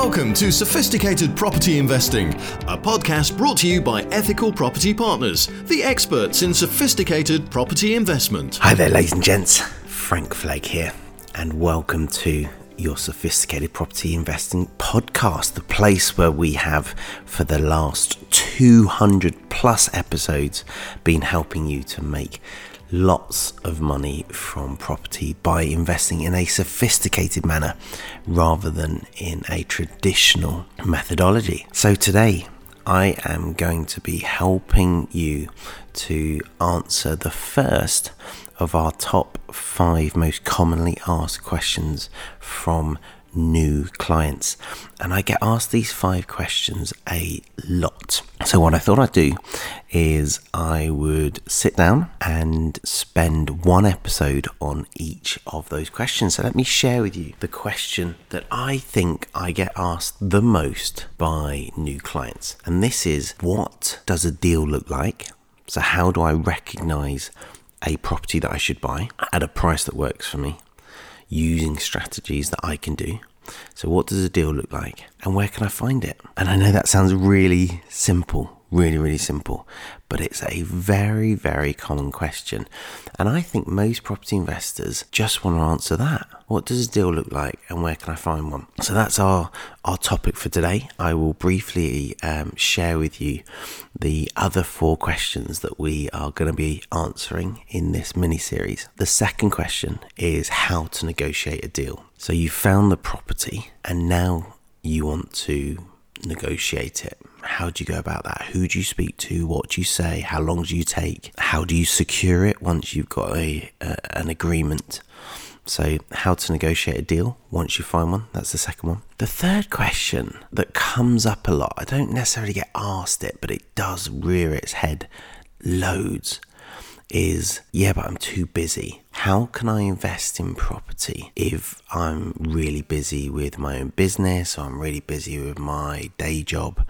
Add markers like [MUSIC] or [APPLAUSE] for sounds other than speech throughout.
Welcome to Sophisticated Property Investing, a podcast brought to you by Ethical Property Partners, the experts in sophisticated property investment. Hi there, ladies and gents. Frank Flake here, and welcome to your Sophisticated Property Investing podcast, the place where we have, for the last 200 plus episodes, been helping you to make lots of money from property by investing in a sophisticated manner rather than in a traditional methodology. So today, I am going to be helping you to answer the first of our top five most commonly asked questions from new clients. And I get asked these five questions a lot. So, what I thought I'd do is I would sit down and spend one episode on each of those questions. So, let me share with you the question that I think I get asked the most by new clients. And this is what does a deal look like? So, how do I recognize a property that I should buy at a price that works for me? Using strategies that I can do. So, what does a deal look like and where can I find it? And I know that sounds really simple, really, really simple, but it's a very, very common question. And I think most property investors just want to answer that. What does a deal look like and where can I find one? So that's our, our topic for today. I will briefly um, share with you the other four questions that we are going to be answering in this mini series. The second question is how to negotiate a deal. So you found the property and now you want to negotiate it. How do you go about that? Who do you speak to? What do you say? How long do you take? How do you secure it once you've got a, an agreement? So, how to negotiate a deal once you find one? That's the second one. The third question that comes up a lot, I don't necessarily get asked it, but it does rear its head loads is yeah, but I'm too busy. How can I invest in property if I'm really busy with my own business or I'm really busy with my day job?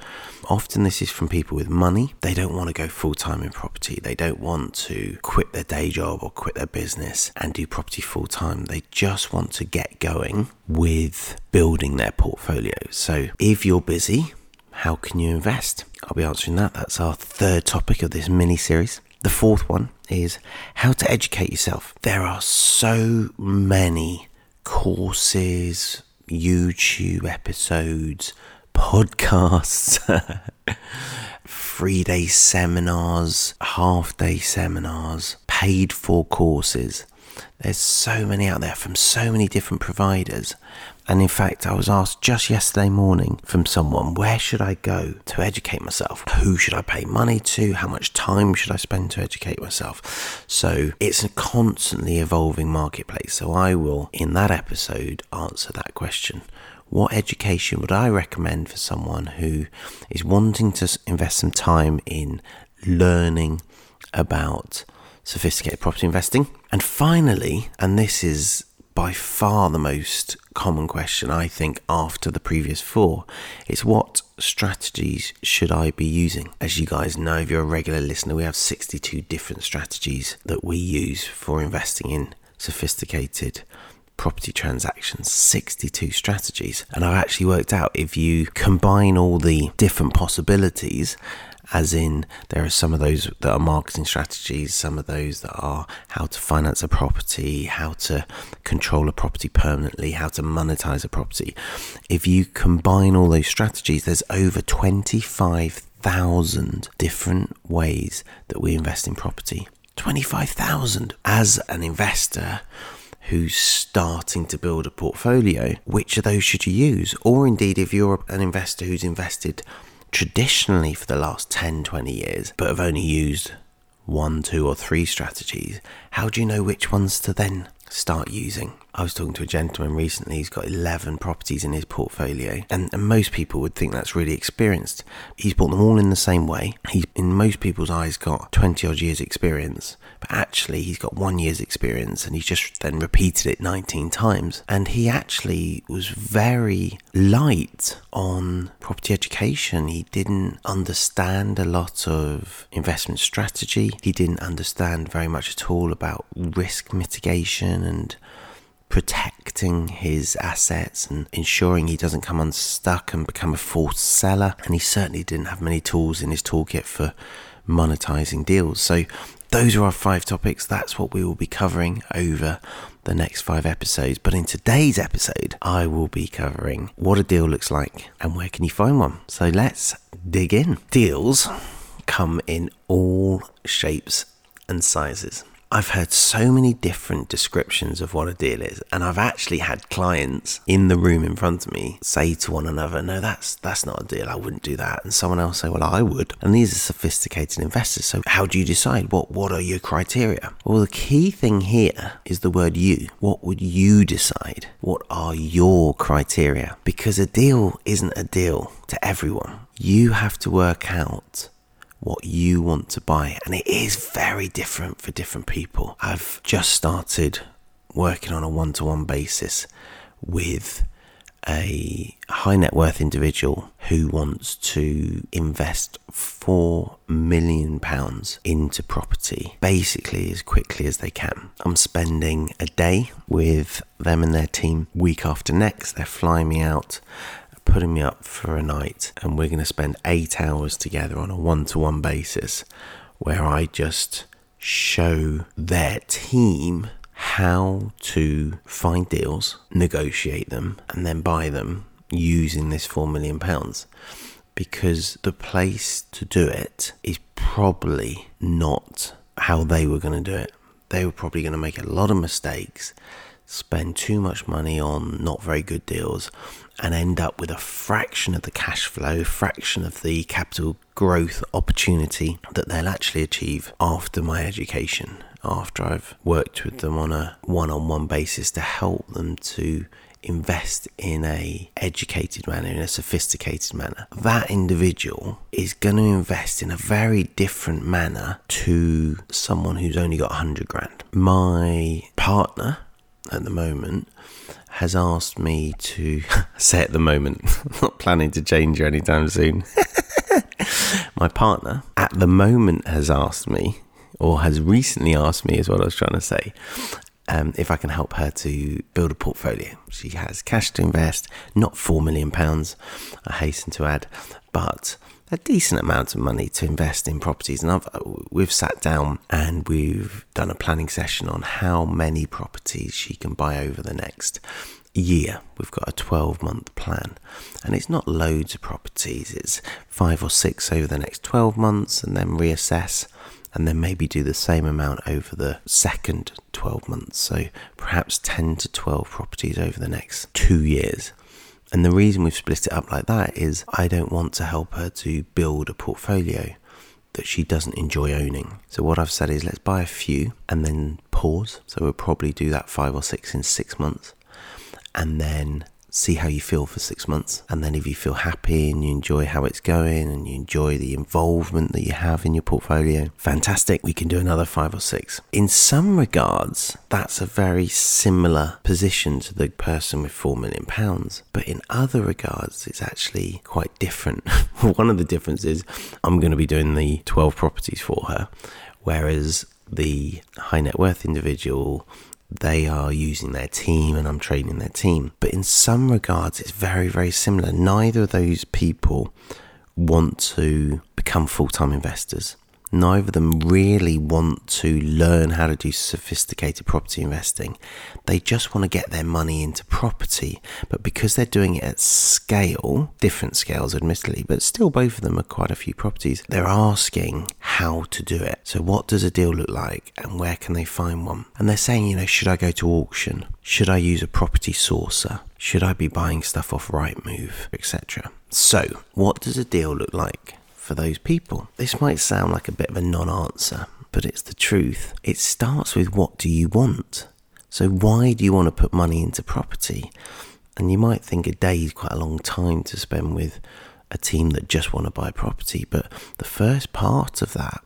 Often, this is from people with money. They don't want to go full time in property. They don't want to quit their day job or quit their business and do property full time. They just want to get going with building their portfolio. So, if you're busy, how can you invest? I'll be answering that. That's our third topic of this mini series. The fourth one is how to educate yourself. There are so many courses, YouTube episodes, podcasts, [LAUGHS] three day seminars, half day seminars, paid for courses. There's so many out there from so many different providers. And in fact, I was asked just yesterday morning from someone, where should I go to educate myself? Who should I pay money to? How much time should I spend to educate myself? So it's a constantly evolving marketplace. So I will, in that episode, answer that question. What education would I recommend for someone who is wanting to invest some time in learning about sophisticated property investing? And finally, and this is by far the most common question, I think, after the previous four. It's what strategies should I be using? As you guys know, if you're a regular listener, we have 62 different strategies that we use for investing in sophisticated property transactions 62 strategies and i've actually worked out if you combine all the different possibilities as in there are some of those that are marketing strategies, some of those that are how to finance a property, how to control a property permanently, how to monetize a property. If you combine all those strategies, there's over 25,000 different ways that we invest in property. 25,000 as an investor who's starting to build a portfolio, which of those should you use? Or indeed, if you're an investor who's invested traditionally for the last 10, 20 years, but have only used one, two, or three strategies, how do you know which ones to then start using? I was talking to a gentleman recently, he's got 11 properties in his portfolio, and, and, most people would think that's really experienced. He's bought them all in the same way. He's, in most people's eyes, got 20 odd years' experience, but actually, he's got one year's experience and he's just then repeated it 19 times. And he actually was very light on property education. He didn't understand a lot of investment strategy, he didn't understand very much at all about risk mitigation and protecting his assets and ensuring he doesn't come unstuck and become a forced seller. And he certainly didn't have many tools in his toolkit for monetizing deals. So, those are our five topics. That's what we will be covering over the next five episodes. But in today's episode, I will be covering what a deal looks like and where can you find one. So let's dig in. Deals come in all shapes and sizes. I've heard so many different descriptions of what a deal is, and I've actually had clients in the room in front of me say to one another, "No, that's that's not a deal. I wouldn't do that." And someone else say, "Well, I would." And these are sophisticated investors. So, how do you decide? What what are your criteria? Well, the key thing here is the word "you." What would you decide? What are your criteria? Because a deal isn't a deal to everyone. You have to work out what you want to buy. And it is very different for different people. I've just started working on a one to one basis with a high net worth individual who wants to invest four million pounds into property basically as quickly as they can. I'm spending a day with them and their team week after next. They're flying me out putting me up for a night, and we're going to spend eight hours together on a one to one basis where I just show their team how to find deals, negotiate them, and then buy them using this £4 million. Because the place to do it is probably not how they were going to do it. They were probably going to make a lot of mistakes, spend too much money on not very good deals, and end up with a fraction of the cash flow, fraction of the capital growth opportunity that they'll actually achieve after my education, after I've worked with them on a one-on-one basis to help them to invest in a educated manner in a sophisticated manner. That individual is going to invest in a very different manner to someone who's only got 100 grand. My partner at the moment has asked me to [LAUGHS] say at the moment, [LAUGHS] not planning to change anytime soon. [LAUGHS] My partner at the moment has asked me, or has recently asked me, is what I was trying to say, um, if I can help her to build a portfolio. She has cash to invest, not £4 million, I hasten to add, but a decent amount of money to invest in properties. And I've, uh, we've sat down and we've done a planning session on how many properties she can buy over the next year. We've got a 12 month plan, and it's not loads of properties, it's five or six over the next 12 months, and then reassess, and then maybe do the same amount over the second 12 months. So perhaps 10 to 12 properties over the next two years. And the reason we've split it up like that is I don't want to help her to build a portfolio that she doesn't enjoy owning. So what I've said is let's buy a few and then pause. So we'll probably do that five or six in six months. And then see how you feel for six months. And then if you feel happy and you enjoy how it's going and you enjoy the involvement that you have in your portfolio, fantastic. We can do another five or six. In some regards, that's a very similar position to the person with four million pounds. But in other regards, it's actually quite different. [LAUGHS] One of the differences, I'm going to be doing the 12 properties for her, whereas the high net worth individual they are using their team and I'm training their team. But in some regards, it's very, very similar. Neither of those people want to become full time investors neither of them really want to learn how to do sophisticated property investing. They just want to get their money into property. But because they're doing it at scale, different scales admittedly, but still both of them are quite a few properties, they're asking how to do it. So, what does a deal look like and where can they find one? And they're saying, you know, should I go to auction? Should I use a property sourcer? Should I be buying stuff off Rightmove, etc.? So, what does a deal look like? for those people. This might sound like a bit of a non answer, but it's the truth. It starts with what do you want? So, why do you want to put money into property? And you might think a day is quite a long time to spend with a team that just want to buy property, but the first part of that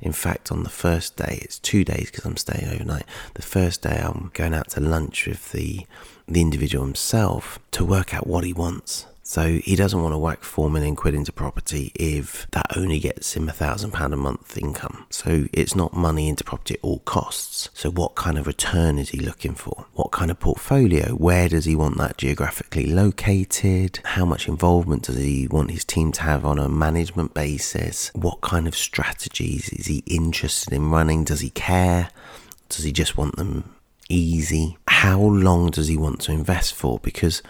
in fact, on the first day, it's two days because I'm staying overnight. The first day, I'm going out to lunch with the the individual himself to work out what he wants So he doesn't want to whack four million quid into property if that only gets him a thousand pound a month income. So it's not money into property at all costs. So what kind of return is he looking for? What kind of portfolio? Where does he want that geographically located? How much involvement does he want his team to have on a management basis? What kind of strategies is he interested in running? Does he care? Does he just want them easy? How long does he want to invest for? Because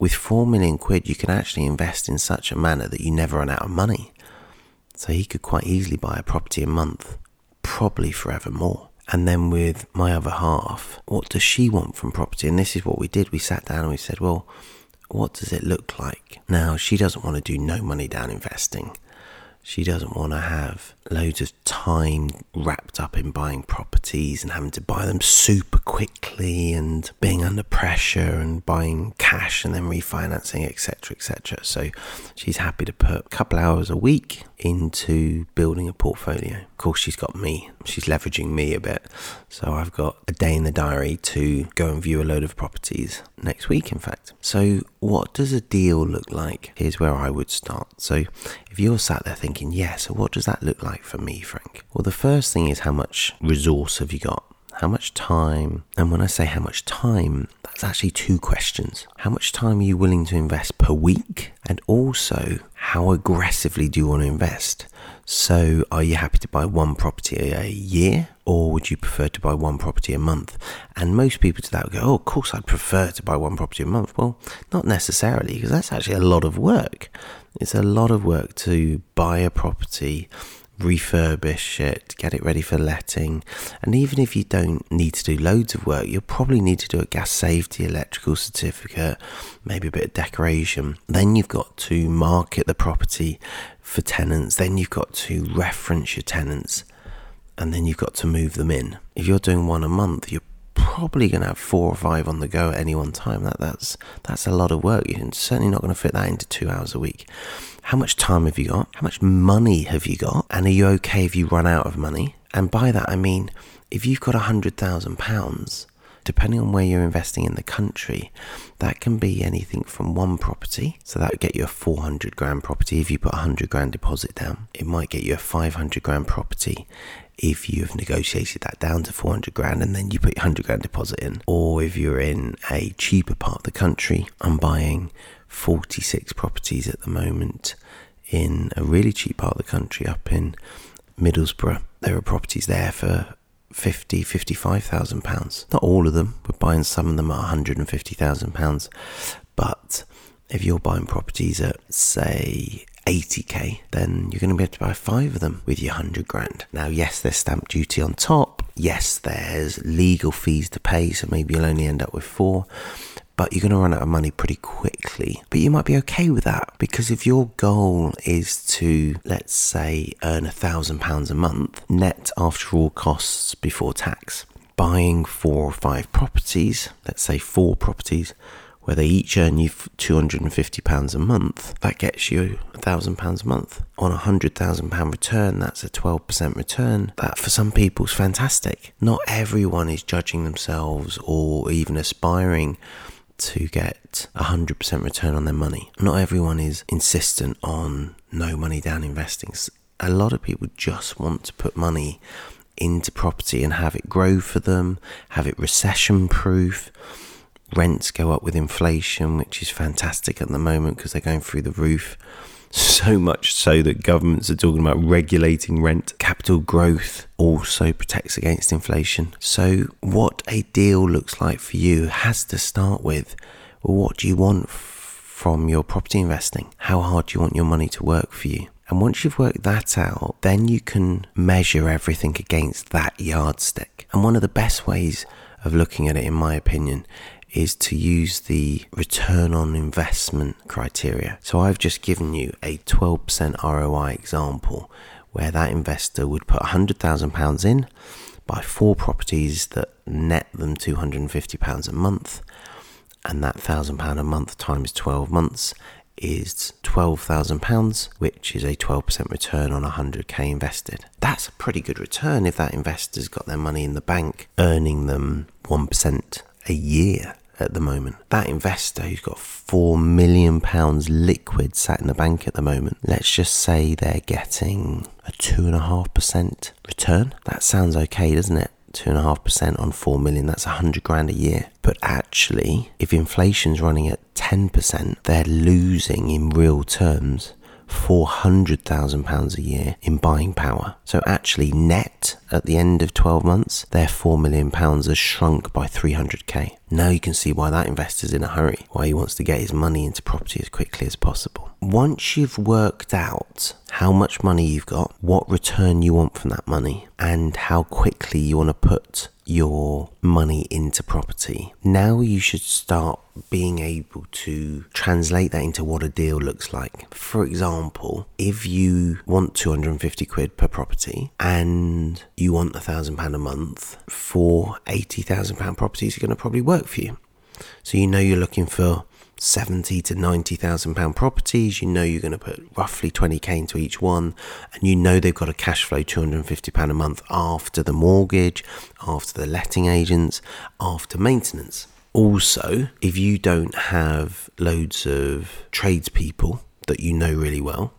with 4 million quid, you can actually invest in such a manner that you never run out of money. So he could quite easily buy a property a month, probably forever more. And then with my other half, what does she want from property? And this is what we did. We sat down and we said, well, what does it look like? Now, she doesn't want to do no money down investing. She doesn't want to have loads of time wrapped up in buying properties and having to buy them super quickly and being under pressure and buying cash and then refinancing, etc., etc. So she's happy to put a couple hours a week into building a portfolio. Of course, she's got me. She's leveraging me a bit. So I've got a day in the diary to go and view a load of properties next week, in fact. So, what does a deal look like? Here's where I would start. So, if you're sat there thinking, yeah, so what does that look like for me, Frank? Well, the first thing is how much resource have you got? How much time? And when I say how much time, that's actually two questions. How much time are you willing to invest per week? And also, how aggressively do you want to invest? So, are you happy to buy one property a year or would you prefer to buy one property a month? And most people to that would go, Oh, of course, I'd prefer to buy one property a month. Well, not necessarily, because that's actually a lot of work. It's a lot of work to buy a property refurbish it, get it ready for letting. And even if you don't need to do loads of work, you'll probably need to do a gas safety, electrical certificate, maybe a bit of decoration. Then you've got to market the property for tenants. Then you've got to reference your tenants. And then you've got to move them in. If you're doing one a month, you're probably going to have four or five on the go at any one time. That that's that's a lot of work. You're certainly not going to fit that into two hours a week. How much time have you got? How much money have you got? And are you okay if you run out of money? And by that I mean if you've got a hundred thousand pounds, depending on where you're investing in the country, that can be anything from one property. So that would get you a 400 grand property if you put a 100 grand deposit down. It might get you a 500 grand property if you've negotiated that down to 400 grand and then you put your 100 grand deposit in. Or if you're in a cheaper part of the country, I'm buying 46 properties at the moment in a really cheap part of the country up in Middlesbrough. There are properties there for 50, 55,000 pounds. Not all of them. We're buying some of them at 150,000 pounds. But if you're buying properties at say 80k, then you're going to be able to buy five of them with your 100 grand. Now, yes, there's stamp duty on top. Yes, there's legal fees to pay, so maybe you'll only end up with four but you're going to run out of money pretty quickly. But you might be okay with that because if your goal is to, let's say, earn a thousand pounds a month net after all costs before tax, buying four or five properties, let's say four properties, where they each earn you £250 a month, that gets you £1,000 a month. On a £100,000 return, that's a 12% return. That for some people is fantastic. Not everyone is judging themselves or even aspiring to get a 100% return on their money. Not everyone is insistent on no money down investing. A lot of people just want to put money into property and have it grow for them, have it recession proof. Rents go up with inflation, which is fantastic at the moment because they're going through the roof. [LAUGHS] So much so that governments are talking about regulating rent. Capital growth also protects against inflation. So, what a deal looks like for you has to start with what do you want from your property investing? How hard do you want your money to work for you? And once you've worked that out, then you can measure everything against that yardstick. And one of the best ways of looking at it, in my opinion, is to use the return on investment criteria. So I've just given you a 12% ROI example where that investor would put £100,000 in, buy four properties that net them £250 a month, and that £1,000 a month times 12 months is £12,000, which is a 12% return on 100k invested. That's a pretty good return if that investor's got their money in the bank, earning them 1% a year at the moment. That investor who's got four million pounds liquid sat in the bank at the moment, let's just say they're getting a two and a half percent return. That sounds okay, doesn't it? Two and a half percent on four million, that's a hundred grand a year. But actually, if inflation's running at 10%, they're losing in real terms £400,000 a year in buying power. So actually, net at the end of 12 months, their £4 million has shrunk by 300k. Now you can see why that investor's in a hurry, why he wants to get his money into property as quickly as possible. Once you've worked out how much money you've got, what return you want from that money, and how quickly you want to put your money into property, now you should start being able to translate that into what a deal looks like. For example, if you want 250 quid per property and you want a thousand pound a month for 80,000 pound properties are going to probably work for you. So you know you're looking for 70 to 90,000 pound properties, you know you're going to put roughly 20k into each one, and you know they've got a cash flow 250 pound a month after the mortgage, after the letting agents, after maintenance. Also, if you don't have loads of tradespeople that you know really well,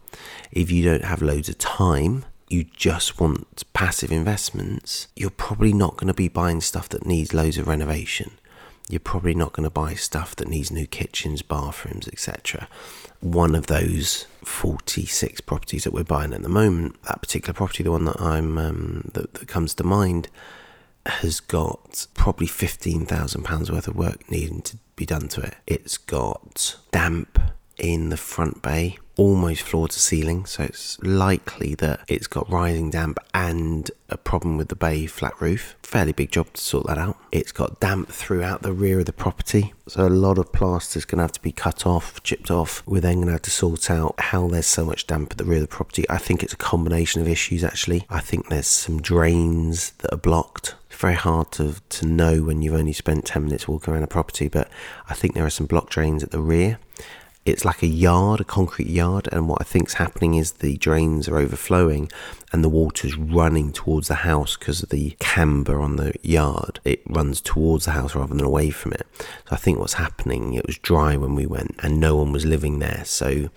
if you don't have loads of time, you just want passive investments, you're probably not going to be buying stuff that needs loads of renovation you're probably not going to buy stuff that needs new kitchens, bathrooms, etc. One of those 46 properties that we're buying at the moment, that particular property, the one that I'm um, that, that comes to mind, has got probably £15,000 worth of work needing to be done to it. It's got damp in the front bay almost floor to ceiling, so it's likely that it's got rising damp and a problem with the bay flat roof. Fairly big job to sort that out. It's got damp throughout the rear of the property, so a lot of plaster is going to have to be cut off, chipped off. We're then going to have to sort out how there's so much damp at the rear of the property. I think it's a combination of issues actually. I think there's some drains that are blocked It's very hard to, to know when you've only spent 10 minutes walking around a property, but I think there are some block drains at the rear it's like a yard, a concrete yard, and what I think's happening is the drains are overflowing and the water's running towards the house because of the camber on the yard. It runs towards the house rather than away from it. So I think what's happening, it was dry when we went and no one was living there. So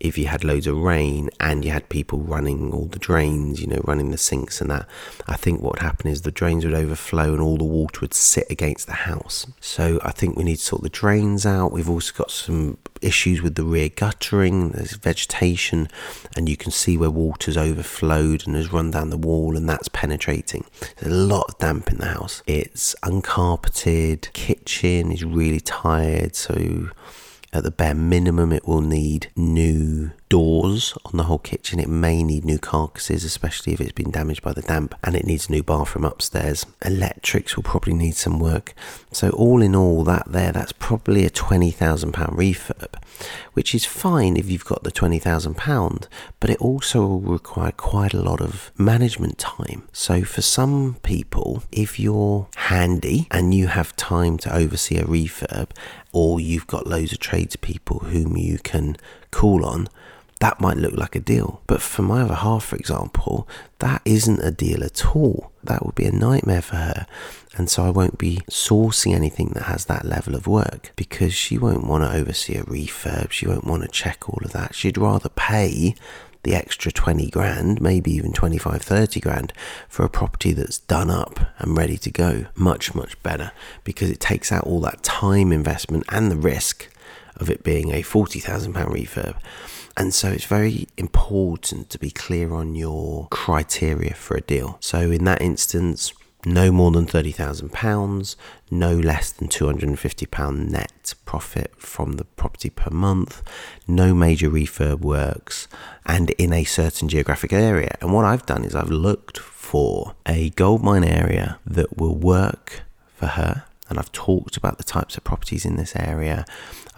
if you had loads of rain and you had people running all the drains, you know, running the sinks and that, I think what would happen is the drains would overflow and all the water would sit against the house. So I think we need to sort the drains out. We've also got some issues with the rear guttering, there's vegetation, and you can see where water's overflowed and has run down the wall and that's penetrating. There's a lot of damp in the house. It's uncarpeted, kitchen is really tired, so at the bare minimum, it will need new doors on the whole kitchen. It may need new carcasses, especially if it's been damaged by the damp, and it needs a new bathroom upstairs. Electrics will probably need some work. So, all in all, that there, that's probably a £20,000 refurb, which is fine if you've got the £20,000, but it also will require quite a lot of management time. So, for some people, if you're handy and you have time to oversee a refurb or you've got loads of tradespeople whom you can call on, that might look like a deal. But for my other half, for example, that isn't a deal at all. That would be a nightmare for her. And so I won't be sourcing anything that has that level of work because she won't want to oversee a refurb. She won't want to check all of that. She'd rather pay the extra 20 grand, maybe even 25, 30 grand for a property that's done up and ready to go. Much, much better because it takes out all that time investment and the risk of it being a £40,000 refurb. And so it's very important to be clear on your criteria for a deal. So in that instance, no more than £30,000, no less than £250 net profit from the property per month, no major refurb works, and in a certain geographic area. And what I've done is I've looked for a goldmine area that will work for her. And I've talked about the types of properties in this area.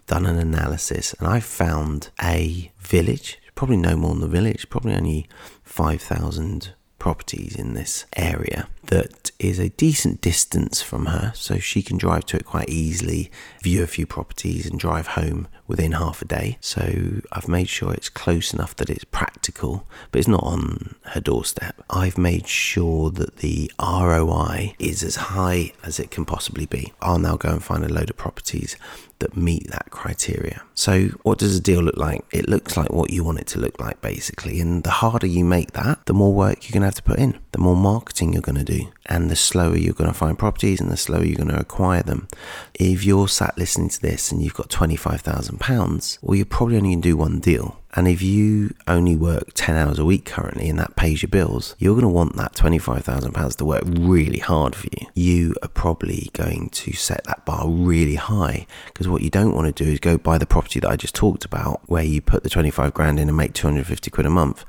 Done an analysis and I've found a village, probably no more than the village, probably only 5,000 properties in this area that is a decent distance from her, so she can drive to it quite easily, view a few properties, and drive home within half a day. So I've made sure it's close enough that it's practical, but it's not on her doorstep. I've made sure that the ROI is as high as it can possibly be. I'll now go and find a load of properties that meet that criteria. So, what does a deal look like? It looks like what you want it to look like, basically. And the harder you make that, the more work you're going to have to put in, the more marketing you're going to do, and the slower you're going to find properties and the slower you're going to acquire them. If you're sat listening to this and you've got £25,000, well, you're probably only going to do one deal. And if you only work 10 hours a week currently and that pays your bills, you're going to want that £25,000 to work really hard for you. You are probably going to set that bar really high because what you don't want to do is go buy the property that I just talked about where you put the 25 grand in and make 250 quid a month.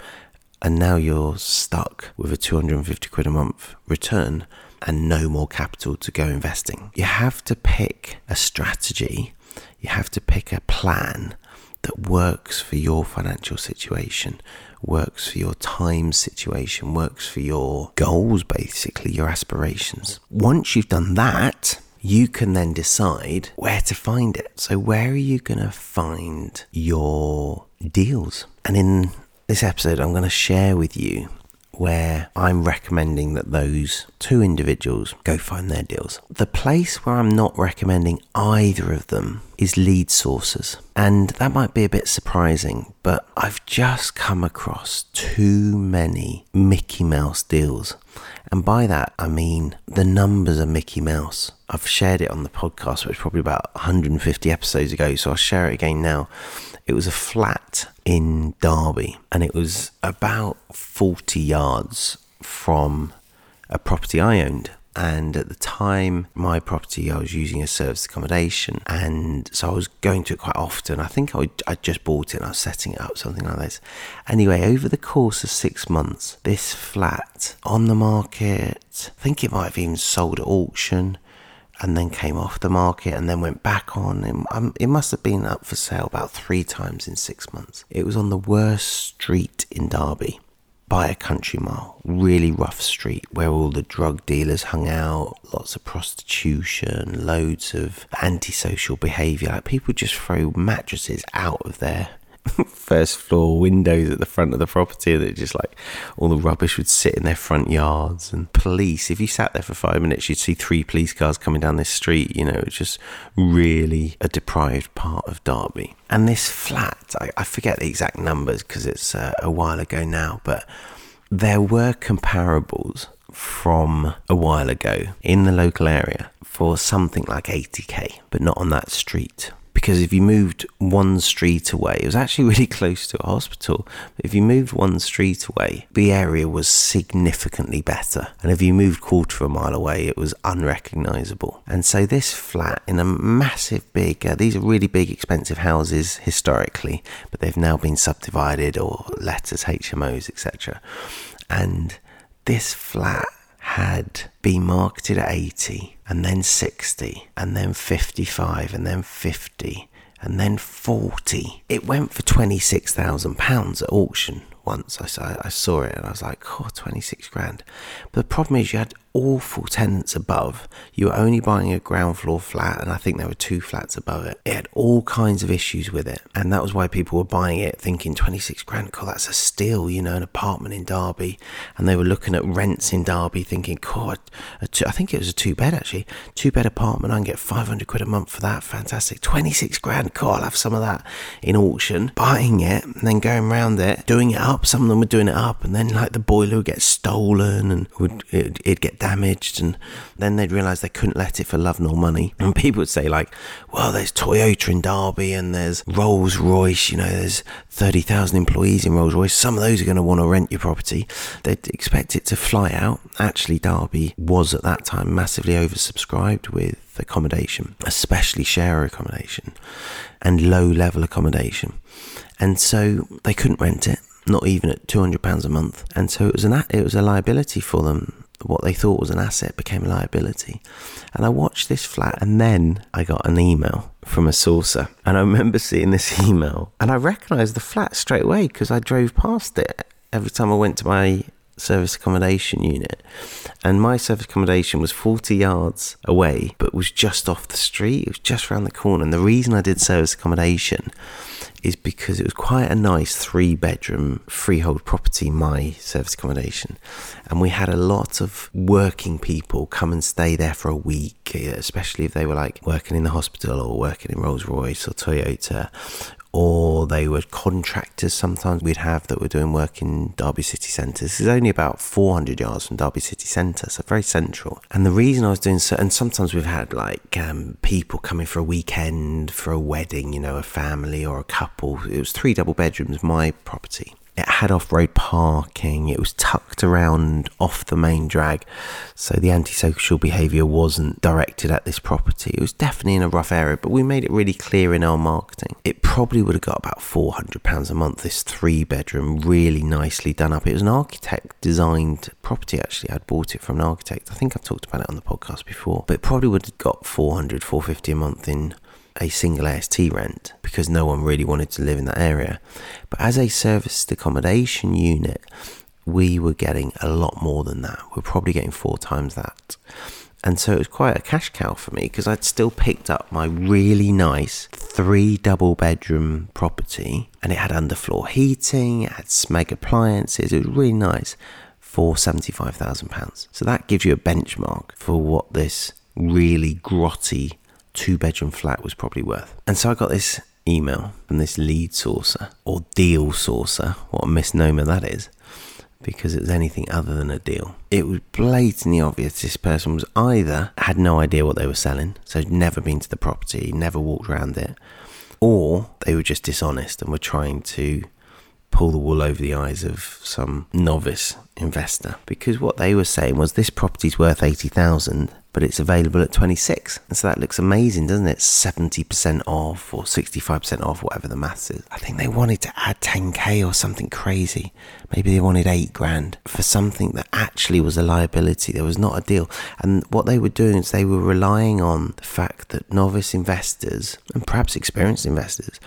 And now you're stuck with a 250 quid a month return and no more capital to go investing. You have to pick a strategy, you have to pick a plan that works for your financial situation, works for your time situation, works for your goals, basically, your aspirations. Once you've done that, you can then decide where to find it. So, where are you going to find your deals? And in this episode, I'm going to share with you where I'm recommending that those two individuals go find their deals. The place where I'm not recommending either of them is lead sources. And that might be a bit surprising, but I've just come across too many Mickey Mouse deals. And by that, I mean the numbers are Mickey Mouse. I've shared it on the podcast, which was probably about 150 episodes ago, so I'll share it again now. It was a flat in Derby and it was about 40 yards from a property I owned. And at the time, my property, I was using a service accommodation. And so I was going to it quite often. I think I, I just bought it and I was setting it up, something like this. Anyway, over the course of six months, this flat on the market, I think it might have even sold at auction and then came off the market and then went back on. And, um, it must have been up for sale about three times in six months. It was on the worst street in Derby by a country mile. Really rough street where all the drug dealers hung out, lots of prostitution, loads of antisocial behaviour. Like people just throw mattresses out of their [LAUGHS] first floor windows at the front of the property that just like all the rubbish would sit in their front yards and police. If you sat there for five minutes you'd see three police cars coming down this street you know it's just really a deprived part of derby. And this flat i, I forget the exact numbers because it's uh, a while ago now but there were comparables from a while ago in the local area for something like 80k but not on that street because if you moved one street away, it was actually [LAUGHS] really close to a hospital. But if you moved one street away, the area was significantly better. And if you moved quarter of a mile away, it was unrecognizable. And so this flat in a massive big, uh, these are really big expensive houses historically, but they've now been subdivided or let as HMOs, etc. And this flat had been marketed at 80 and then 60 and then 55 and then 50 and then 40. It went for £26,000 at auction once. I, I saw it and I was like, oh, 26 grand. But the problem is you had awful tenants above. You were only buying a ground floor flat, and I think there were two flats above it. It had all kinds of issues with it, and that was why people were buying it, thinking 26 grand, God, that's a steal, you know, an apartment in Derby. And they were looking at rents in Derby, thinking, God, two, I think it was a two bed actually, two bed apartment, I can get 500 quid a month for that, fantastic. 26 grand, God, I'll have some of that in auction. Buying it, and then going around it, doing it up. Some of them were doing it up, and then like the boiler would get stolen and would it, it'd get and then they'd realise they couldn't let it for love nor money. [LAUGHS] And people would say like, well, there's Toyota in Derby and there's Rolls Royce, you know, there's 30,000 employees in Rolls Royce. Some of those are going to want to rent your property. They'd expect it to fly out. Actually, Derby was at that time massively oversubscribed with accommodation, especially share accommodation and low level accommodation. And so they couldn't rent it not even at two hundred pounds a month. And so it was an it was a liability for them. What they thought was an asset became a liability. And I watched this flat, and then I got an email from a sourcer, and I remember seeing this [LAUGHS] email, and I recognised the flat straight away because I drove past it every time I went to my service accommodation unit. And my service accommodation was 40 yards away, but was just off the street. It was just around the corner. And the reason I did service accommodation is because it was quite a nice three bedroom freehold property, my service accommodation. And we had a lot of working people come and stay there for a week, especially if they were like working in the hospital or working in Rolls Royce or Toyota or they were contractors sometimes we'd have that were doing work in Derby City Centre. This is only about 400 yards from Derby City Centre, so very central. And the reason I was doing so, and sometimes we've had like um, people coming for a weekend, for a wedding, you know, a family or a couple. It was three double bedrooms, my property. It had off road parking. It was tucked around off the main drag. So the antisocial behaviour wasn't directed at this property. It was definitely in a rough area, but we made it really clear in our marketing. It probably would have got about £400 a month, this three bedroom, really nicely done up. It was an architect designed property, actually. I'd bought it from an architect. I think I've talked about it on the podcast before, but it probably would have got 400 450 a month in a single AST rent because no one really wanted to live in that area. But as a serviced accommodation unit, we were getting a lot more than that. We we're probably getting four times that. And so it was quite a cash cow for me because I'd still picked up my really nice three double bedroom property and it had underfloor heating, it had Smeg appliances, it was really nice for £75,000. So that gives you a benchmark for what this really grotty two bedroom flat was probably worth. And so I got this email from this lead sourcer or deal sourcer. what a misnomer that is, because it was anything other than a deal. It was blatantly obvious this person was either had no idea what they were selling, so never been to the property, never walked around it, or they were just dishonest and were trying to pull the wool over the eyes of some novice investor because what they were saying was this property's worth 80,000 but it's available at 26 and so that looks amazing doesn't it? 70% off or 65% off whatever the maths is. I think they wanted to add 10k or something crazy. Maybe they wanted 8 grand for something that actually was a liability. There was not a deal. And what they were doing is they were relying on the fact that novice investors and perhaps experienced investors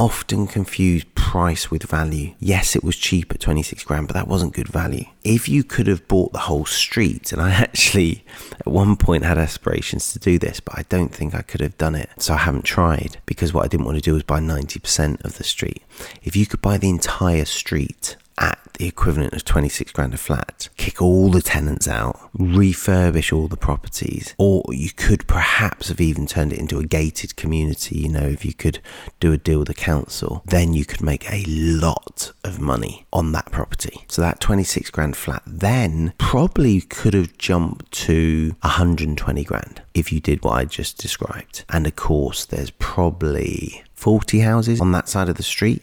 often confuse price with value. Yes, it was cheap at 26 grand, but that wasn't good value. If you could have bought the whole street, and I [LAUGHS] actually at one point had aspirations to do this, but I don't think I could have done it. So I haven't tried because what I didn't want to do was buy 90% of the street. If you could buy the entire street at the equivalent of 26 grand a flat, kick all the tenants out, refurbish all the properties, or you could perhaps have even turned it into a gated community. You know, if you could do a deal with the council, then you could make a lot of money on that property. So that 26 grand flat then probably could have jumped to 120 grand if you did what I just described. And of course, there's probably 40 houses on that side of the street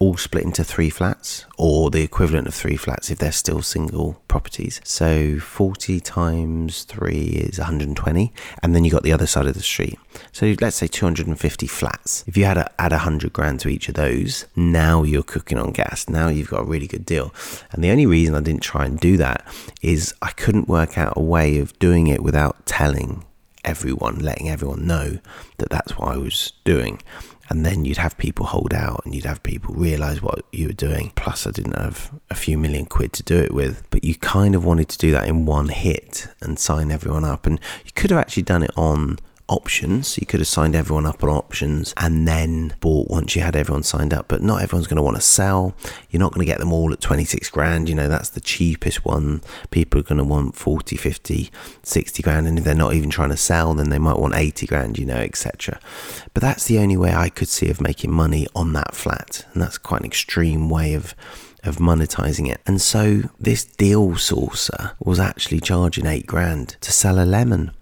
all split into three flats or the equivalent of three flats if they're still single properties. So 40 times 3 is 120 and then you got the other side of the street. So let's say 250 flats. If you had to add 100 grand to each of those, now you're cooking on gas. Now you've got a really good deal. And the only reason I didn't try and do that is I couldn't work out a way of doing it without telling everyone, letting everyone know that that's what I was doing and then you'd have people hold out and you'd have people realize what you were doing. Plus i didn't have a few million quid to do it with. But you kind of wanted to do that in one hit and sign everyone up. And you could have actually done it on options. You could have signed everyone up on options and then bought once you had everyone signed up, but not everyone's going to want to sell. You're not going to get them all at 26 grand. You know, that's the cheapest one. People are going to want 40, 50, 60 grand. And if they're not even trying to sell, then they might want 80 grand, you know, etc. But that's the only way I could see of making money on that flat. And that's quite an extreme way of of monetizing it. And so this deal sourcer was actually charging eight grand to sell a lemon.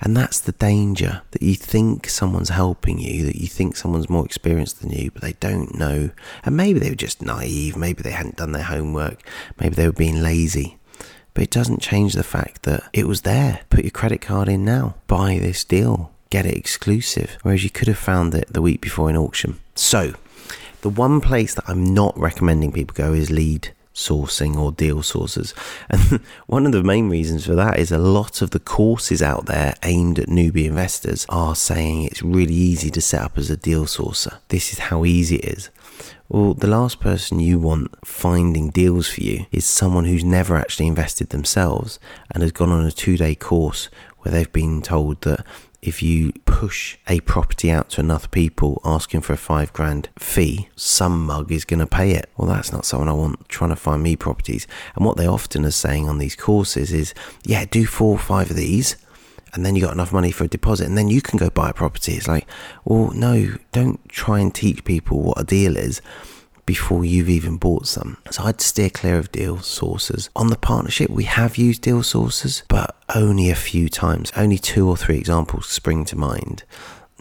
And that's the danger that you think someone's helping you, that you think someone's more experienced than you, but they don't know. And maybe they were just naive, maybe they hadn't done their homework, maybe they were being lazy. But it doesn't change the fact that it was there. Put your credit card in now, buy this deal, get it exclusive, whereas you could have found it the week before in auction. So, the one place that I'm not recommending people go is lead sourcing or deal sourcers. And [LAUGHS] one of the main reasons for that is a lot of the courses out there aimed at newbie investors are saying it's really easy to set up as a deal sourcer. This is how easy it is. Well, the last person you want finding deals for you is someone who's never actually invested themselves and has gone on a two day course where they've been told that if you push a property out to enough people asking for a five grand fee, some mug is going to pay it. Well, that's not someone I want trying to find me properties. And what they often are saying on these courses is, yeah, do four or five of these. And then you got enough money for a deposit, and then you can go buy a property. It's like, well, no, don't try and teach people what a deal is before you've even bought some. So I'd steer clear of deal sources. On the partnership, we have used deal sources, but only a few times. Only two or three examples spring to mind.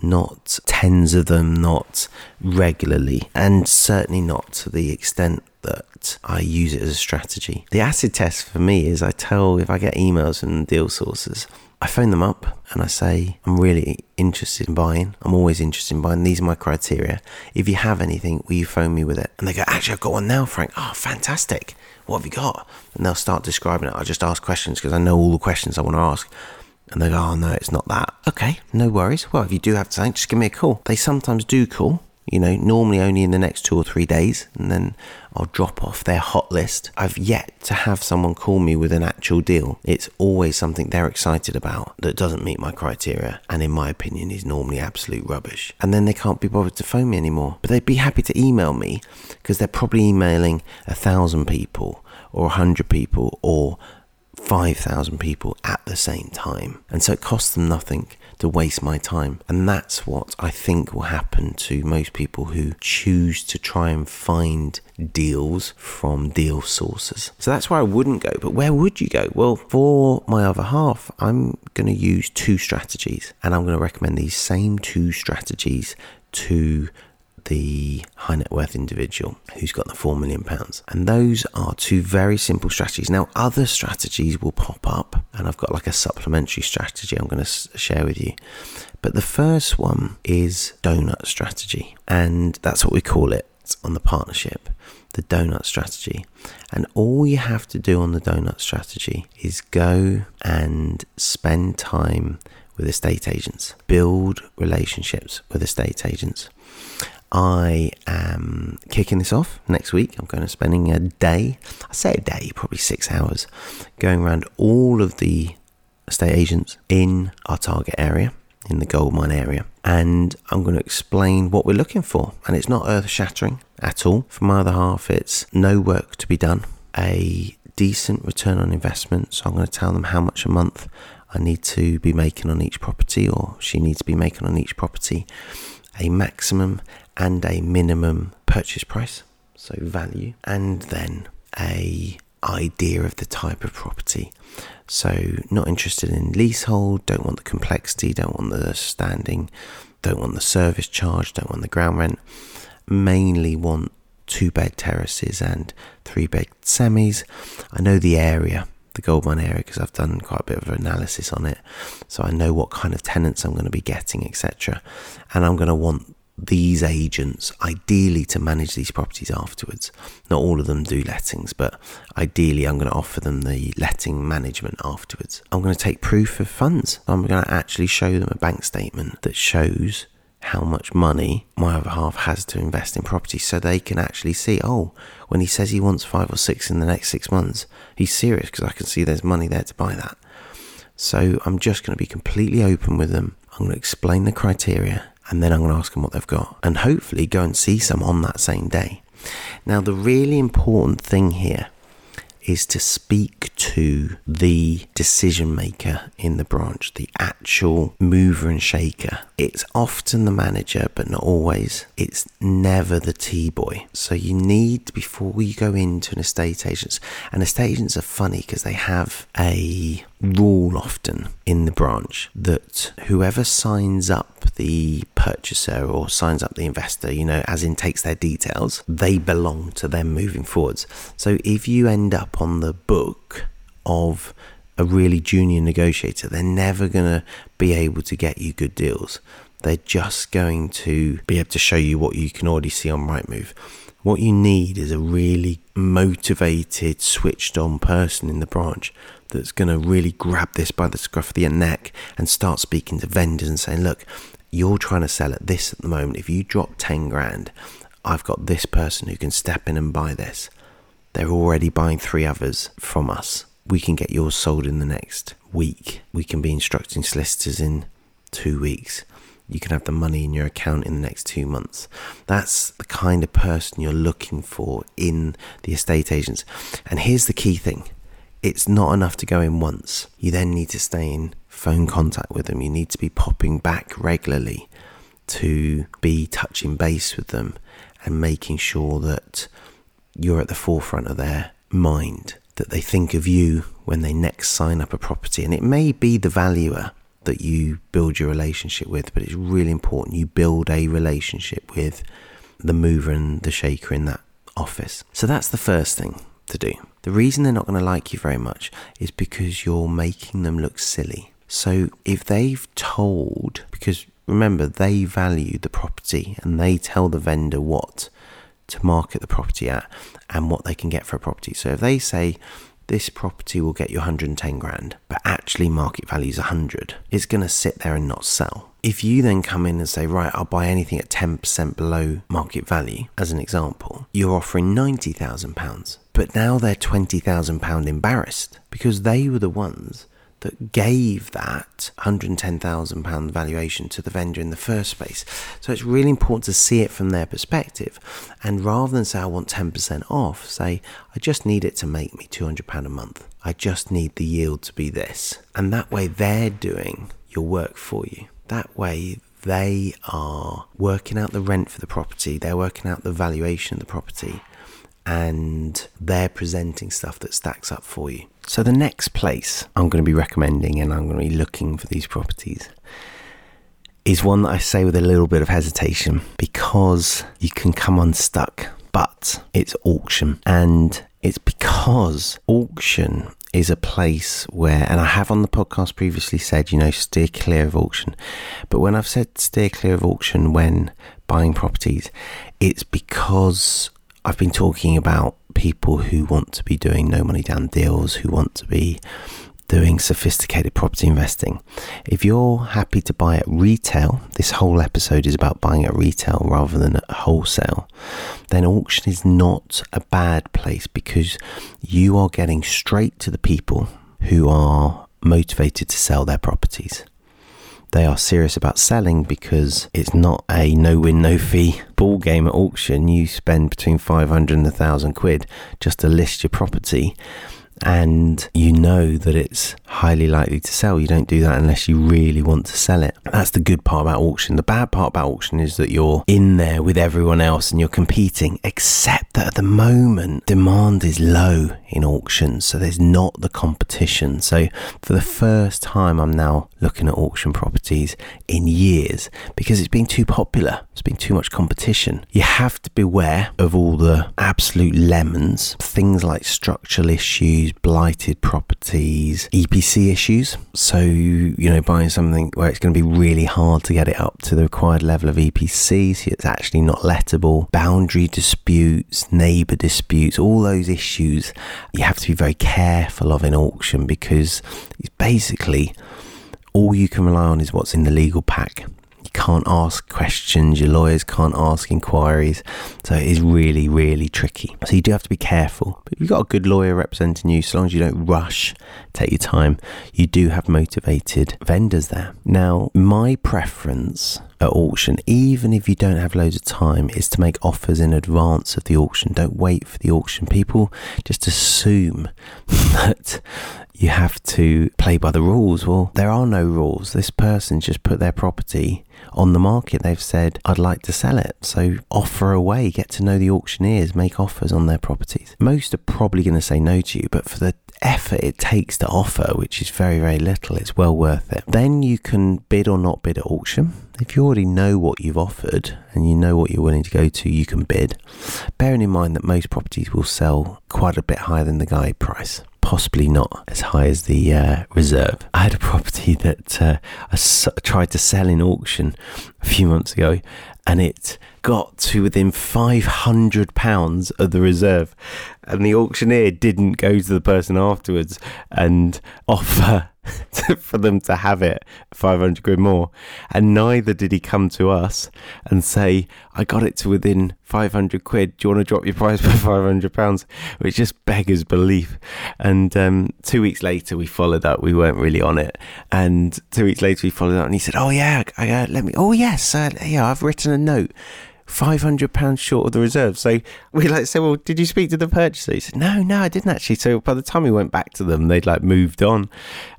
Not tens of them, not regularly, and certainly not to the extent that I use it as a strategy. The acid test for me is I tell if I get emails from deal sources, I phone them up and I say, I'm really interested in buying. I'm always interested in buying. These are my criteria. If you have anything, will you phone me with it? And they go, Actually, I've got one now, Frank. Oh, fantastic. What have you got? And they'll start describing it. I just ask questions because I know all the questions I want to ask. And they go, Oh, no, it's not that. Okay, no worries. Well, if you do have something, just give me a call. They sometimes do call you know, normally only in the next two or three days, and then I'll drop off their hot list. I've yet to have someone call me with an actual deal. It's always something they're excited about that doesn't meet my criteria, and in my opinion, is normally absolute rubbish. And then they can't be bothered to phone me anymore. But they'd be happy to email me because they're probably emailing a thousand people or a hundred people or 5,000 people at the same time. And so it costs them nothing to waste my time. And that's what I think will happen to most people who choose to try and find deals from deal sources. So that's where I wouldn't go. But where would you go? Well, for my other half, I'm going to use two strategies and I'm going to recommend these same two strategies to the high net worth individual who's got the four million pounds. And those are two very simple strategies. Now, other strategies will pop up, and I've got like a supplementary strategy I'm going to share with you. But the first one is donut strategy, and that's what we call it on the partnership the donut strategy. And all you have to do on the donut strategy is go and spend time with estate agents, build relationships with estate agents. I am kicking this off next week. I'm going to spending a day, I say a day, probably six hours, going around all of the estate agents in our target area, in the gold mine area. And I'm going to explain what we're looking for. And it's not earth shattering at all. For my other half, it's no work to be done, a decent return on investment. So I'm going to tell them how much a month I need to be making on each property, or she needs to be making on each property, a maximum and a minimum purchase price, so value, and then a idea of the type of property. So not interested in leasehold, don't want the complexity, don't want the standing, don't want the service charge, don't want the ground rent. Mainly want two bed terraces and three bed semis. I know the area, the goldmine area, because I've done quite a bit of analysis on it. So I know what kind of tenants I'm going to be getting, etc. And I'm going to want these agents ideally to manage these properties afterwards. Not all of them do lettings, but ideally I'm going to offer them the letting management afterwards. I'm going to take proof of funds. I'm going to actually show them a bank statement that shows how much money my other half has to invest in property so they can actually see oh when he says he wants five or six in the next six months he's serious because i can see there's money there to buy that so i'm just going to be completely open with them i'm going to explain the criteria and then I'm going to ask them what they've got and hopefully go and see some on that same day. Now, the really important thing here is to speak to the decision maker in the branch, the actual mover and shaker. It's often the manager, but not always. It's never the tea boy. So you need, before you go into an estate agent, and estate agents are funny because they have a rule often in the branch that whoever signs up the purchaser or signs up the investor, you know, as in takes their details, they belong to them moving forwards. So if you end up on the book of a really junior negotiator, they're never going to be able to get you good deals. They're just going to be able to show you what you can already see on Rightmove. What you need is a really motivated, switched on person in the branch that's going to really grab this by the scruff of the neck and start speaking to vendors and saying, look, you're trying to sell at this at the moment. If you drop 10 grand, I've got this person who can step in and buy this. They're already buying three others from us. We can get yours sold in the next week. We can be instructing solicitors in two weeks. You can have the money in your account in the next two months. That's the kind of person you're looking for in the estate agents. And here's the key thing it's not enough to go in once. You then need to stay in phone contact with them. You need to be popping back regularly to be touching base with them and making sure that you're at the forefront of their mind, that they think of you when they next sign up a property. And it may be the valuer that you build your relationship with, but it's really important you build a relationship with the mover and the shaker in that office. So that's the first thing to do. The reason they're not going to like you very much is because you're making them look silly. So if they've told, because remember, they value the property and they tell the vendor what to market the property at and what they can get for a property. So if they say, this property will get you 110 grand, but actually market value is 100, it's going to sit there and not sell. If you then come in and say, right, I'll buy anything at 10% below market value, as an example, you're offering £90,000. But now they're £20,000 embarrassed because they were the ones that gave that £110,000 valuation to the vendor in the first place. So it's really important to see it from their perspective. And rather than say, I want 10% off, say, I just need it to make me £200 a month. I just need the yield to be this. And that way they're doing your work for you. That way they are working out the rent for the property, they're working out the valuation of the property, and they're presenting stuff that stacks up for you. So, the next place I'm going to be recommending and I'm going to be looking for these properties is one that I say with a little bit of hesitation because you can come unstuck, but it's auction. And it's because auction is a place where, and I have on the podcast previously said, you know, steer clear of auction. But when I've said steer clear of auction when buying properties, it's because I've been talking about people who want to be doing no money down deals, who want to be doing sophisticated property investing. If you're happy to buy at retail, this whole episode is about buying at retail rather than at wholesale, then auction is not a bad place because you are getting straight to the people who are motivated to sell their properties they are serious about selling because it's not a no win, no fee ball game at auction. You spend between 500 and 1,000 quid just to list your property and you know that it's highly likely to sell. You don't do that unless you really want to sell it. That's the good part about auction. The bad part about auction is that you're in there with everyone else and you're competing, except that at the moment, demand is low in auctions. So there's not the competition. So for the first time, I'm now looking at auction properties in years because it's been too popular. It's been too much competition. You have to beware of all the absolute lemons, things like structural issues, blighted properties, EPC issues. So, you know, buying something where it's going to be really hard to get it up to the required level of EPCs, it's actually not lettable, boundary disputes, neighbour disputes, all those issues you have to be very careful of in auction because it's basically all you can rely on is what's in the legal pack. You can't ask questions, your lawyers can't ask inquiries. So it is really, really tricky. So you do have to be careful. But if you've got a good lawyer representing you, so long as you don't rush, take your time, you do have motivated vendors there. Now, my preference at auction, even if you don't have loads of time, is to make offers in advance of the auction. Don't wait for the auction. People just assume [LAUGHS] that you have to play by the rules. Well, there are no rules. This person just put their property on the market. They've said, I'd like to sell it. So offer away, get to know the auctioneers, make offers on their properties. Most are probably going to say no to you, but for the effort it takes to offer, which is very, very little, it's well worth it. Then you can bid or not bid at auction. If you already know what you've offered and you know what you're willing to go to, you can bid. Bearing in mind that most properties will sell quite a bit higher than the guide price possibly not as high as the uh, reserve. I had a property that uh, I s- tried to sell in auction a few months ago, and it got to within £500 of the reserve. And the auctioneer didn't go to the person afterwards and offer [LAUGHS] for them to have it 500 quid more. And neither did he come to us and say, I got it to within 500 quid. Do you want to drop your price [LAUGHS] by 500 pounds? Which just beggars belief. And um, two weeks later, we followed up. We weren't really on it. And two weeks later, we followed up and he said, Oh, yeah, I, uh, let me, oh, yes, uh, yeah, I've written a note five hundred pounds short of the reserve. So we like said, well, did you speak to the purchaser? He said, no, no, I didn't actually. So by the time we went back to them, they'd like moved on.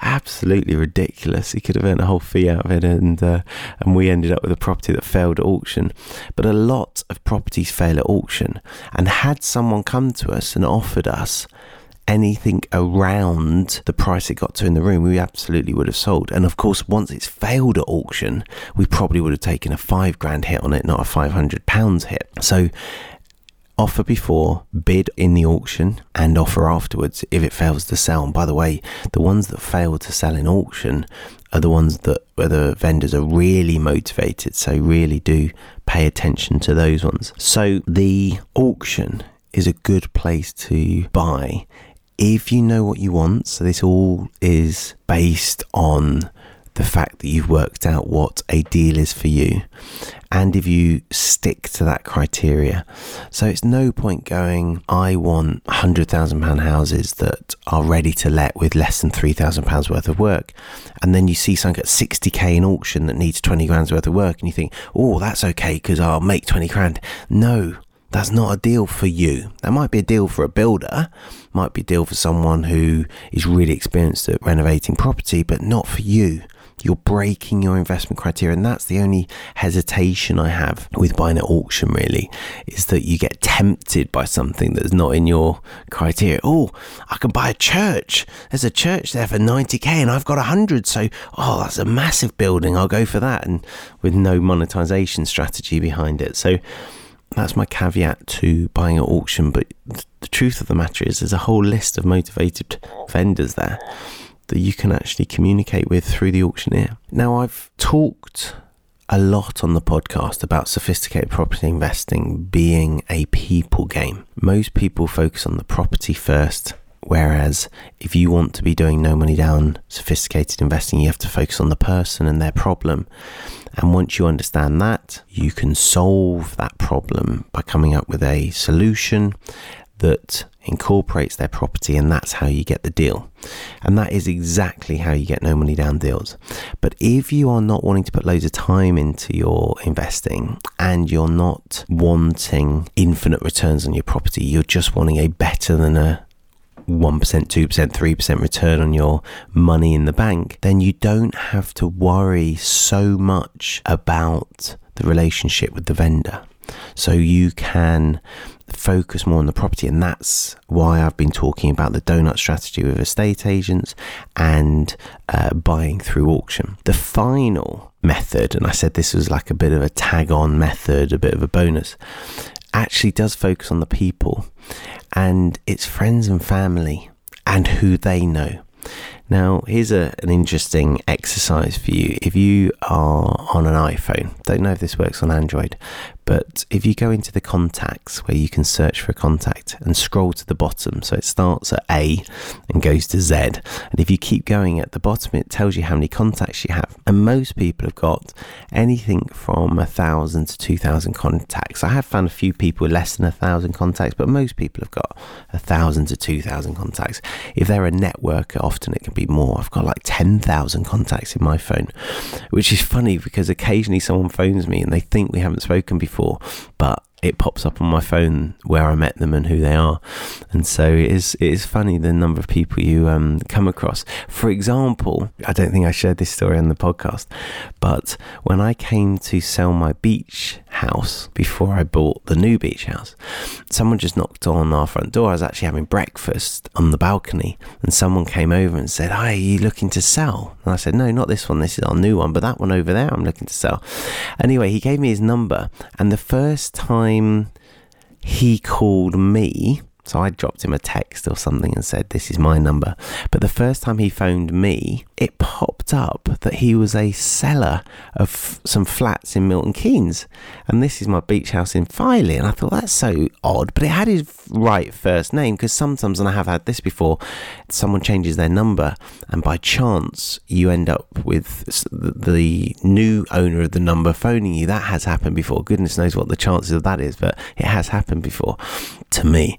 Absolutely ridiculous. He could have earned a whole fee out of it, and uh, and we ended up with a property that failed at auction. But a lot of properties fail at auction, and had someone come to us and offered us anything around the price it got to in the room, we absolutely would have sold. And of course, once it's failed at auction, we probably would have taken a five grand hit on it, not a 500 pounds hit. So, offer before, bid in the auction, and offer afterwards if it fails to sell. And by the way, the ones that fail to sell in auction are the ones that where the vendors are really motivated. So really do pay attention to those ones. So the auction is a good place to buy if you know what you want, so this all is based on the fact that you've worked out what a deal is for you, and if you stick to that criteria. So it's no point going, I want £100,000 houses that are ready to let with less than £3,000 worth of work. And then you see something at 60k in auction that needs 20 grand's worth of work, and you think, oh, that's okay because I'll make 20 grand. No, that's not a deal for you. That might be a deal for a builder, might be a deal for someone who is really experienced at renovating property, but not for you. You're breaking your investment criteria, and that's the only hesitation I have with buying at auction, really, is that you get tempted by something that's not in your criteria. Oh, I can buy a church. There's a church there for 90k, and I've got 100. So, oh, that's a massive building. I'll go for that, and with no monetization strategy behind it. So, that's my caveat to buying at auction. But the truth of the matter is, there's a whole list of motivated vendors there that you can actually communicate with through the auctioneer. Now, I've talked a lot on the podcast about sophisticated property investing being a people game. Most people focus on the property first Whereas if you want to be doing no money down, sophisticated investing, you have to focus on the person and their problem. And once you understand that, you can solve that problem by coming up with a solution that incorporates their property, and that's how you get the deal. And that is exactly how you get no money down deals. But if you are not wanting to put loads of time into your investing and you're not wanting infinite returns on your property, you're just wanting a better than a 1%, 2%, 3% return on your money in the bank, then you don't have to worry so much about the relationship with the vendor. So you can focus more on the property, and that's why I've been talking about the donut strategy with estate agents and uh, buying through auction. The final method, and I said this was like a bit of a tag on method, a bit of a bonus, actually does focus on the people and it's friends and family and who they know. Now, here's a, an interesting exercise for you. If you are on an iPhone, don't know if this works on Android, but if you go into the contacts where you can search for a contact and scroll to the bottom, so it starts at A and goes to Z, and if you keep going at the bottom, it tells you how many contacts you have. And most people have got anything from a thousand to two thousand contacts. I have found a few people with less than a thousand contacts, but most people have got a thousand to two thousand contacts. If they're a networker, often it can be more. I've got like ten thousand contacts in my phone, which is funny because occasionally someone phones me and they think we haven't spoken before before, but it pops up on my phone where I met them and who they are. And so it is, it is funny the number of people you um, come across. For example, I don't think I shared this story on the podcast, but when I came to sell my beach house before I bought the new beach house, someone just knocked on our front door. I was actually having breakfast on the balcony and someone came over and said, Hi, are you looking to sell? And I said, No, not this one. This is our new one, but that one over there I'm looking to sell. Anyway, he gave me his number. And the first time time he called me, so I dropped him a text or something and said, This is my number. But the first time he phoned me, it popped up that he was a seller of some flats in Milton Keynes. And this is my beach house in Filey. And I thought that's so odd, but it had his right first name because sometimes, and I have had this before, someone changes their number and by chance you end up with the new owner of the number phoning you. That has happened before. Goodness knows what the chances of that is, but it has happened before to me.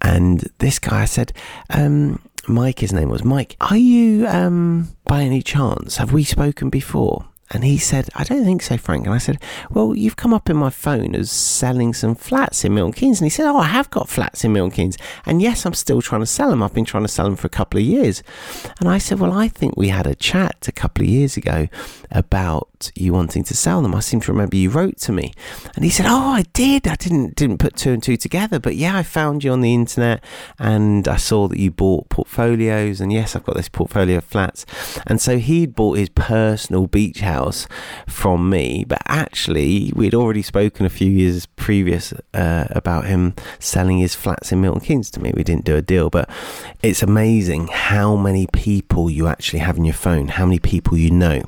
And this guy I said, um, Mike, his name was Mike. Are you, um, by any chance, have we spoken before? And he said, I don't think so, Frank. And I said, Well, you've come up in my phone as selling some flats in Milton Keynes. And he said, Oh, I have got flats in Milton Keynes. And yes, I'm still trying to sell them. I've been trying to sell them for a couple of years. And I said, Well, I think we had a chat a couple of years ago about you wanting to sell them. I seem to remember you wrote to me. And he said, Oh, I did. I didn't didn't put two and two together. But yeah, I found you on the internet and I saw that you bought portfolios. And yes, I've got this portfolio of flats. And so he'd bought his personal beach house from me, but actually we'd already spoken a few years previous uh, about him selling his flats in Milton Keynes to me. We didn't do a deal, but it's amazing how many people you actually have in your phone, how many people you know.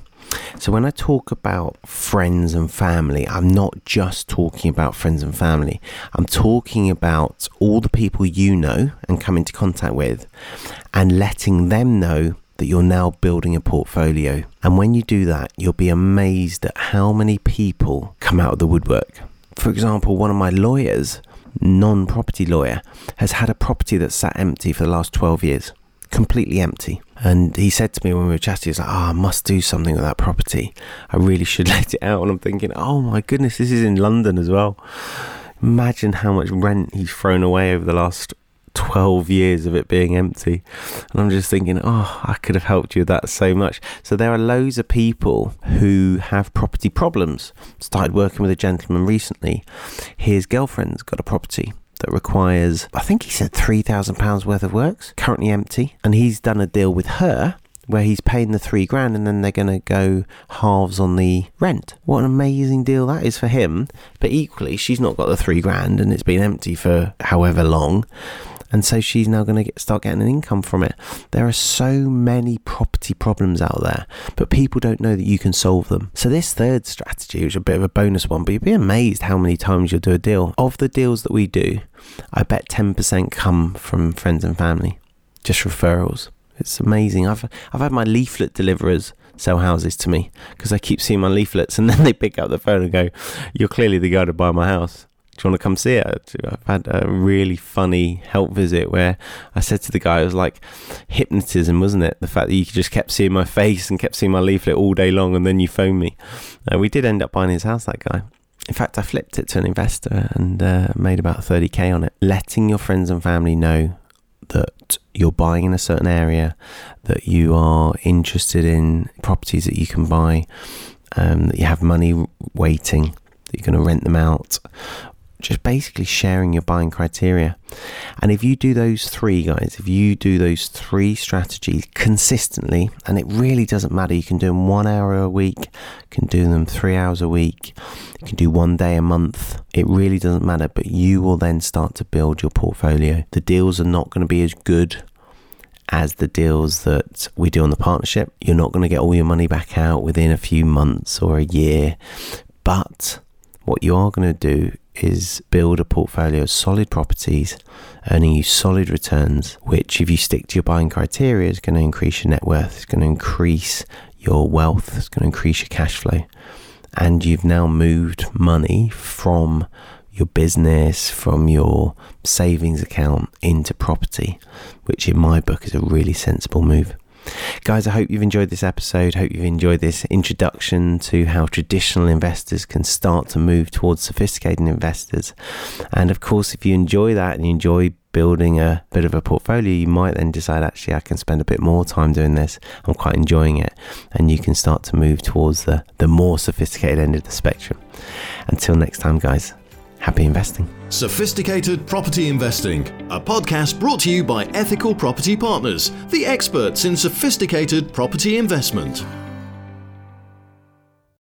So, when I talk about friends and family, I'm not just talking about friends and family. I'm talking about all the people you know and come into contact with and letting them know that you're now building a portfolio. And when you do that, you'll be amazed at how many people come out of the woodwork. For example, one of my lawyers, non property lawyer, has had a property that sat empty for the last 12 years, completely empty. And he said to me when we were chatting, he's like, oh, I must do something with that property. I really should [LAUGHS] let it out. And I'm thinking, oh my goodness, this is in London as well. Imagine how much rent he's thrown away over the last 12 years of it being empty. And I'm just thinking, oh, I could have helped you with that so much. So there are loads of people who have property problems. Started working with a gentleman recently. His girlfriend's got a property that requires, I think he said £3,000 worth of works, currently empty. And he's done a deal with her where he's paying the three grand and then they're going to go halves on the rent. What an amazing deal that is for him. But equally, she's not got the three grand and it's been empty for however long and so she's now going to get, start getting an income from it. There are so many property problems out there, but people don't know that you can solve them. So this third strategy, which is a bit of a bonus one, but you'd be amazed how many times you'll do a deal. Of the deals that we do, I bet 10% come from friends and family, just referrals. It's amazing. I've I've had my leaflet deliverers sell houses to me because I keep seeing my leaflets and [LAUGHS] then they pick up the phone and go, "You're clearly the guy to buy my house." Do you want to come see it? I've had a really funny help visit where I said to the guy, it was like hypnotism, wasn't it? The fact that you just kept seeing my face and kept seeing my leaflet all day long and then you phoned me. Uh, we did end up buying his house, that guy. In fact, I flipped it to an investor and uh, made about 30k on it. Letting your friends and family know that you're buying in a certain area, that you are interested in properties that you can buy, um, that you have money waiting, that you're going to rent them out, just basically sharing your buying criteria. And if you do those three, guys, if you do those three strategies consistently, and it really doesn't matter, you can do them one hour a week, you can do them three hours a week, you can do one day a month. It really doesn't matter, but you will then start to build your portfolio. The deals are not going to be as good as the deals that we do on the partnership. You're not going to get all your money back out within a few months or a year, but what you are going to do is build a portfolio of solid properties, earning you solid returns, which, if you stick to your buying criteria, is going to increase your net worth, it's going to increase your wealth, it's going to increase your cash flow. And you've now moved money from your business, from your savings account into property, which in my book is a really sensible move. Guys, I hope you've enjoyed this episode. Hope you've enjoyed this introduction to how traditional investors can start to move towards sophisticated investors. And of course, if you enjoy that and you enjoy building a bit of a portfolio, you might then decide actually I can spend a bit more time doing this. I'm quite enjoying it. And you can start to move towards the, the more sophisticated end of the spectrum. Until next time, guys, happy investing. Sophisticated Property Investing, a podcast brought to you by Ethical Property Partners, the experts in sophisticated property investment.